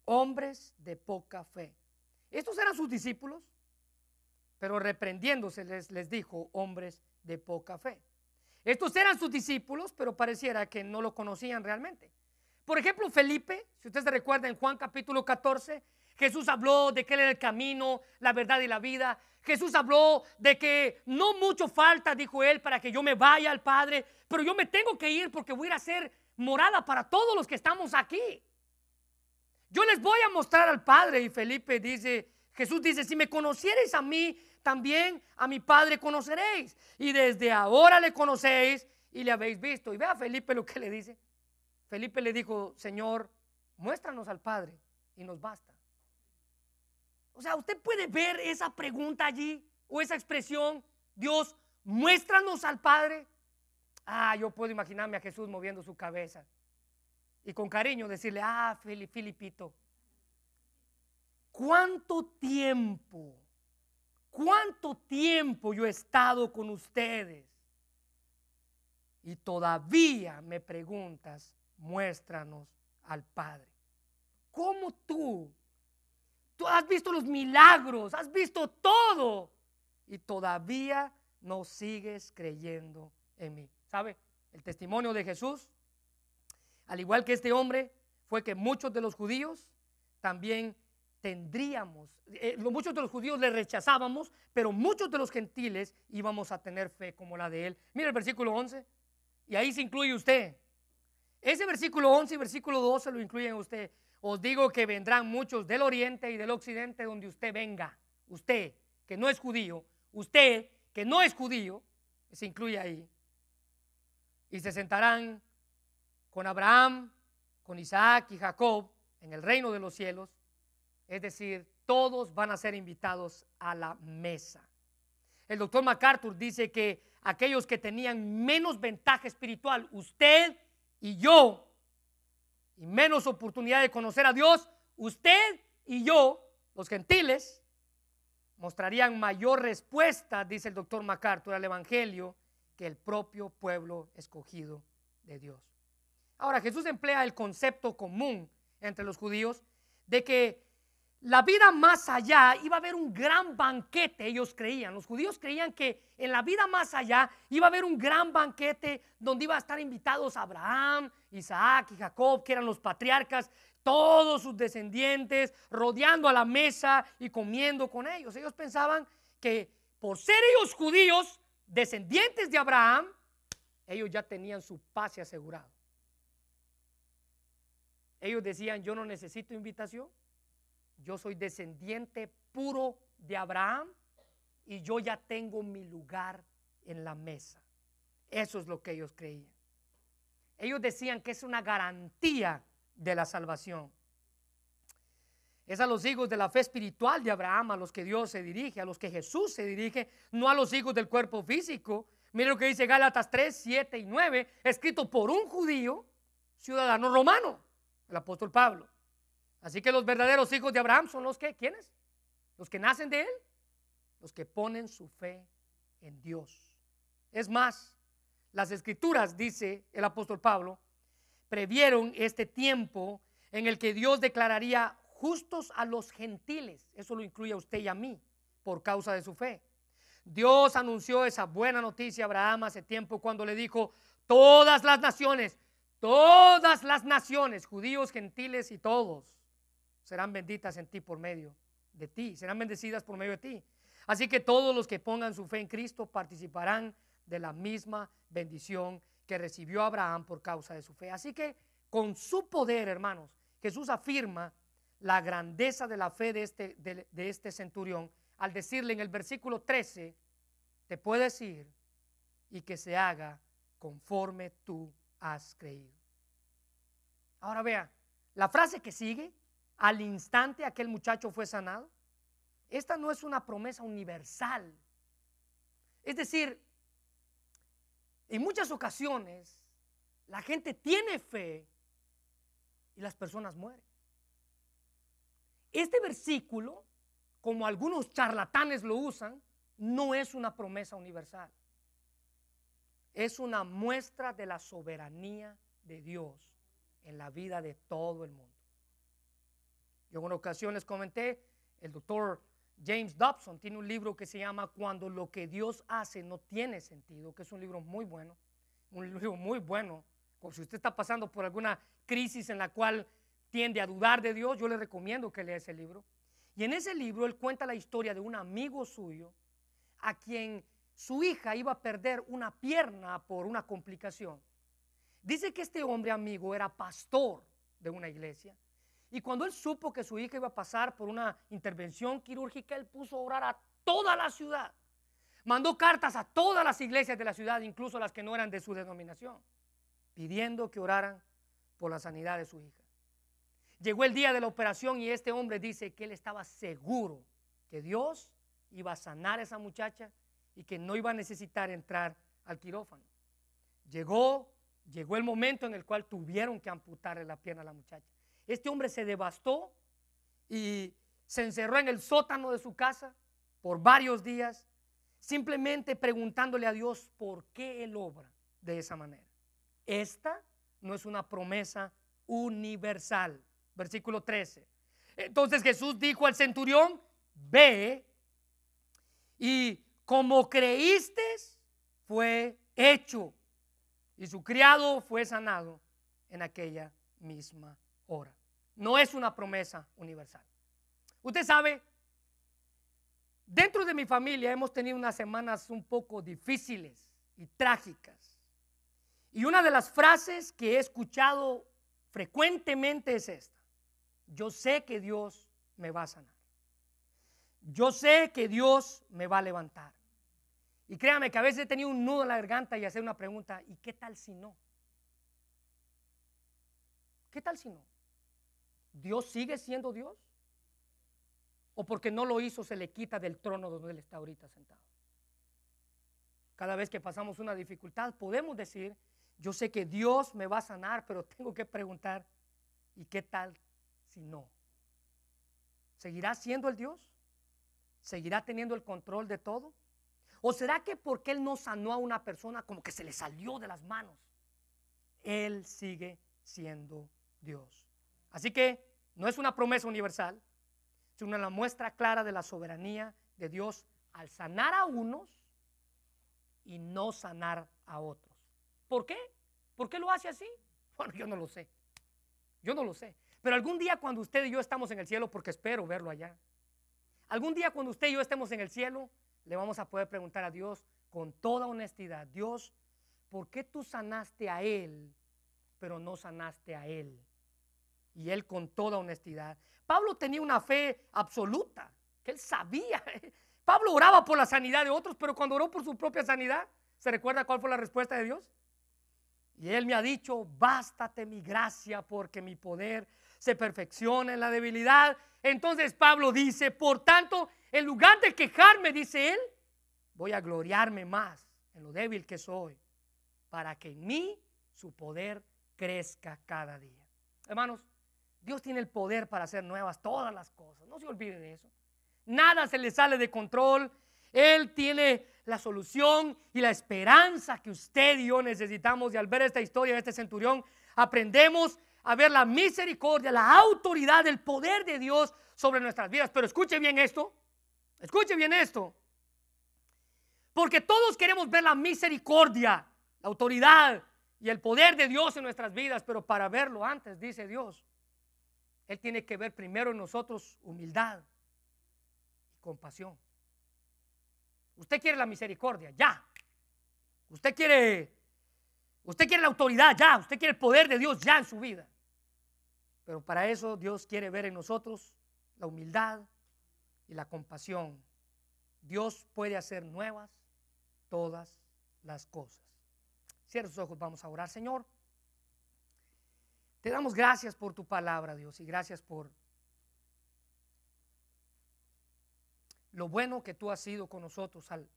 Hombres de poca fe. Estos eran sus discípulos, pero reprendiéndose les, dijo, hombres de poca fe. Estos eran sus discípulos, pero pareciera que no lo conocían realmente. Por ejemplo, Felipe, si usted se recuerda en Juan capítulo 14, Jesús habló de que Él era el camino, la verdad y la vida. Jesús habló de que no mucho falta, dijo Él, para que yo me vaya al Padre, pero yo me tengo que ir porque voy a ir a ser morada para todos los que estamos aquí. Yo les voy a mostrar al Padre. Y Felipe dice, Jesús dice, si me conocierais a mí, también a mi Padre conoceréis. Y desde ahora le conocéis y le habéis visto. Y vea a Felipe lo que le dice. Felipe le dijo, Señor, muéstranos al Padre y nos basta. O sea, usted puede ver esa pregunta allí o esa expresión, Dios, muéstranos al Padre. Ah, yo puedo imaginarme a Jesús moviendo su cabeza y con cariño decirle, ah, Filipito, ¿cuánto tiempo, cuánto tiempo yo he estado con ustedes? y todavía me preguntas, muéstranos al Padre. ¿Cómo tú? Tú has visto los milagros, has visto todo y todavía no sigues creyendo en mí. ¿Sabe? El testimonio de Jesús, al igual que este hombre, fue que muchos de los judíos también tendríamos, eh, muchos de los judíos le rechazábamos, pero muchos de los gentiles íbamos a tener fe como la de él. Mira el versículo 11, y ahí se incluye usted. Ese versículo 11 y versículo 12 lo incluyen usted. Os digo que vendrán muchos del oriente y del occidente donde usted venga. Usted, que no es judío, usted, que no es judío, se incluye ahí. Y se sentarán con Abraham, con Isaac y Jacob en el reino de los cielos. Es decir, todos van a ser invitados a la mesa. El doctor MacArthur dice que aquellos que tenían menos ventaja espiritual, usted y yo, y menos oportunidad de conocer a Dios, usted y yo, los gentiles, mostrarían mayor respuesta, dice el doctor MacArthur, al Evangelio que el propio pueblo escogido de Dios. Ahora, Jesús emplea el concepto común entre los judíos de que la vida más allá iba a haber un gran banquete, ellos creían. Los judíos creían que en la vida más allá iba a haber un gran banquete donde iba a estar invitados Abraham, Isaac y Jacob, que eran los patriarcas, todos sus descendientes, rodeando a la mesa y comiendo con ellos. Ellos pensaban que por ser ellos judíos, descendientes de Abraham, ellos ya tenían su pase asegurado. Ellos decían, yo no necesito invitación, yo soy descendiente puro de Abraham y yo ya tengo mi lugar en la mesa. Eso es lo que ellos creían. Ellos decían que es una garantía de la salvación. Es a los hijos de la fe espiritual de Abraham a los que Dios se dirige, a los que Jesús se dirige, no a los hijos del cuerpo físico. Mire lo que dice Gálatas 3, 7 y 9, escrito por un judío, ciudadano romano, el apóstol Pablo. Así que los verdaderos hijos de Abraham son los que, ¿quiénes? Los que nacen de él, los que ponen su fe en Dios. Es más, las escrituras, dice el apóstol Pablo, previeron este tiempo en el que Dios declararía justos a los gentiles. Eso lo incluye a usted y a mí por causa de su fe. Dios anunció esa buena noticia a Abraham hace tiempo cuando le dijo, todas las naciones, todas las naciones, judíos, gentiles y todos, serán benditas en ti por medio de ti, serán bendecidas por medio de ti. Así que todos los que pongan su fe en Cristo participarán de la misma bendición que recibió Abraham por causa de su fe. Así que con su poder, hermanos, Jesús afirma la grandeza de la fe de este, este centurión al decirle en el versículo 13, te puedes ir y que se haga conforme tú has creído. Ahora vea, la frase que sigue al instante aquel muchacho fue sanado. Esta no es una promesa universal. Es decir, en muchas ocasiones la gente tiene fe y las personas mueren. Este versículo, como algunos charlatanes lo usan, no es una promesa universal. Es una muestra de la soberanía de Dios en la vida de todo el mundo. En una ocasión les comenté, el doctor James Dobson tiene un libro que se llama Cuando lo que Dios hace no tiene sentido, que es un libro muy bueno, un libro muy bueno. Por si usted está pasando por alguna crisis en la cual tiende a dudar de Dios, yo le recomiendo que lea ese libro. Y en ese libro él cuenta la historia de un amigo suyo a quien su hija iba a perder una pierna por una complicación. Dice que este hombre amigo era pastor de una iglesia y cuando él supo que su hija iba a pasar por una intervención quirúrgica, él puso a orar a toda la ciudad. Mandó cartas a todas las iglesias de la ciudad, incluso las que no eran de su denominación, pidiendo que oraran por la sanidad de su hija. Llegó el día de la operación y este hombre dice que él estaba seguro que Dios iba a sanar a esa muchacha y que no iba a necesitar entrar al quirófano. Llegó, llegó el momento en el cual tuvieron que amputarle la pierna a la muchacha. Este hombre se devastó y se encerró en el sótano de su casa por varios días, simplemente preguntándole a Dios por qué él obra, de esa manera. Esta no es una promesa universal. Versículo 13. Entonces Jesús dijo al centurión, ve y como creíste, fue hecho. Y su criado fue sanado en aquella misma hora. No es una promesa universal. Usted sabe, dentro de mi familia hemos tenido unas semanas un poco difíciles y trágicas. Y una de las frases que he escuchado frecuentemente es esta. Yo sé que Dios me va a sanar. Yo sé que Dios me va a levantar. Y créame que a veces he tenido un nudo en la garganta y hacer una pregunta, ¿y qué tal si no? ¿Qué tal si no? ¿Dios sigue siendo Dios? ¿O porque no lo hizo se le quita del trono donde Él está ahorita sentado? Cada vez que pasamos una dificultad podemos decir, yo sé que Dios me va a sanar, pero tengo que preguntar, ¿y qué tal si no? ¿Seguirá siendo el Dios? ¿Seguirá teniendo el control de todo? ¿O será que porque Él no sanó a una persona como que se le salió de las manos? Él sigue siendo Dios. Así que no es una promesa universal, sino una muestra clara de la soberanía de Dios al sanar a unos y no sanar a otros. ¿Por qué? ¿Por qué lo hace así? Bueno, yo no lo sé. Yo no lo sé. Pero algún día cuando usted y yo estamos en el cielo, porque espero verlo allá, algún día cuando usted y yo estemos en el cielo, le vamos a poder preguntar a Dios con toda honestidad, Dios, ¿por qué tú sanaste a él, pero no sanaste a él? Y él con toda honestidad. Pablo tenía una fe absoluta, que él sabía. Pablo oraba por la sanidad de otros, pero cuando oró por su propia sanidad, ¿se recuerda cuál fue la respuesta de Dios? Y él me ha dicho, bástate mi gracia porque mi poder se perfecciona en la debilidad. Entonces Pablo dice, por tanto, en lugar de quejarme, dice él, voy a gloriarme más en lo débil que soy, para que en mí su poder crezca cada día. Hermanos, Dios tiene el poder para hacer nuevas todas las cosas. No se olvide de eso. Nada se le sale de control. Él tiene la solución y la esperanza que usted y yo necesitamos. Y al ver esta historia de este centurión, aprendemos a ver la misericordia, la autoridad, el poder de Dios sobre nuestras vidas. Pero escuche bien esto. Escuche bien esto. Porque todos queremos ver la misericordia, la autoridad y el poder de Dios en nuestras vidas, pero para verlo antes, dice Dios, Él tiene que ver primero en nosotros humildad y compasión. Usted quiere la misericordia, ya. Usted quiere, usted quiere la autoridad, ya. Usted quiere el poder de Dios, ya en su vida. Pero para eso Dios quiere ver en nosotros la humildad y la compasión, Dios puede hacer nuevas todas las cosas. Cierra sus ojos, vamos a orar, Señor. Te damos gracias por tu palabra, Dios, y gracias por lo bueno que tú has sido con nosotros al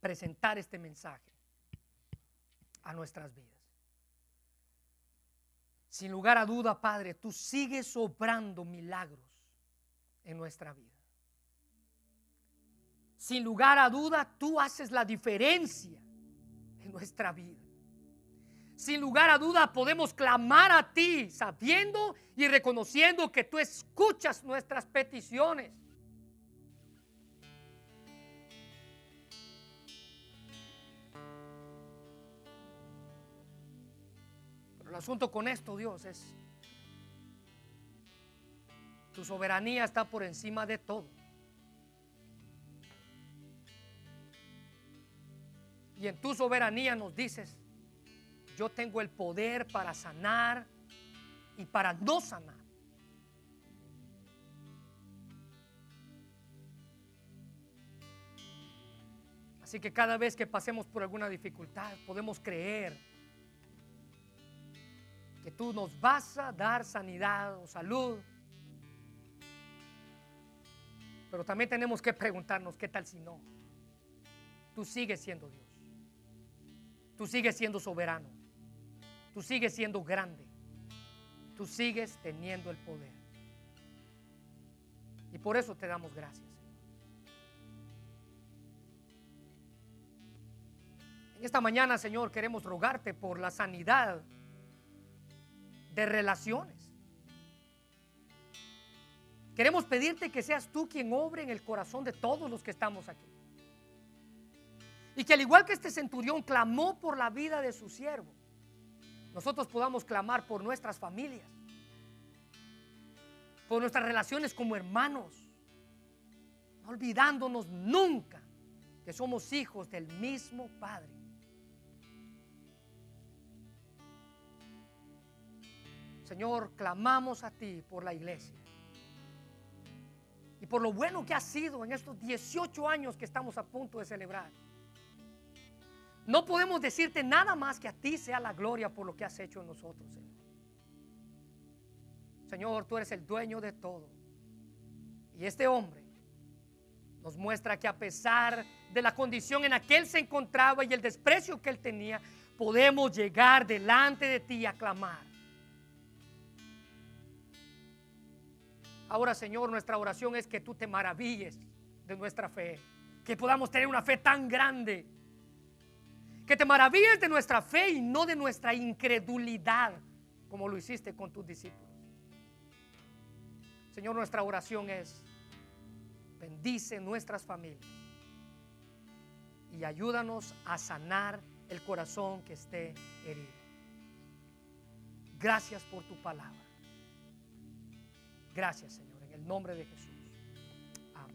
presentar este mensaje a nuestras vidas. Sin lugar a duda, Padre, tú sigues obrando milagros en nuestra vida. Sin lugar a duda, tú haces la diferencia en nuestra vida. Sin lugar a duda, podemos clamar a ti sabiendo y reconociendo que tú escuchas nuestras peticiones. Pero el asunto con esto, Dios, es tu soberanía está por encima de todo. Y en tu soberanía nos dices, yo tengo el poder para sanar y para no sanar. Así que cada vez que pasemos por alguna dificultad, podemos creer que tú nos vas a dar sanidad o salud pero también tenemos que preguntarnos, ¿qué tal si no? Tú sigues siendo Dios. Tú sigues siendo soberano. Tú sigues siendo grande. Tú sigues teniendo el poder. Y por eso te damos gracias. Esta mañana, Señor, queremos rogarte por la sanidad de relaciones. Queremos pedirte que seas tú quien obre en el corazón de todos los que estamos aquí. Y que al igual que este centurión clamó por la vida de su siervo, nosotros podamos clamar por nuestras familias, por nuestras relaciones como hermanos, no olvidándonos nunca que somos hijos del mismo Padre. Señor, clamamos a ti por la iglesia y por lo bueno que ha sido en estos 18 años que estamos a punto de celebrar. No podemos decirte nada más que a ti sea la gloria por lo que has hecho en nosotros, Señor. Señor, tú eres el dueño de todo. Y este hombre nos muestra que a pesar de la condición en la que él se encontraba y el desprecio que él tenía, podemos llegar delante de ti a clamar. Ahora, Señor, nuestra oración es que tú te maravilles de nuestra fe, que podamos tener una fe tan grande que te maravilles de nuestra fe y no de nuestra incredulidad, como lo hiciste con tus discípulos. Señor, nuestra oración es, bendice nuestras familias y ayúdanos a sanar el corazón que esté herido. Gracias por tu palabra. Gracias, Señor, en el nombre de Jesús. Amén.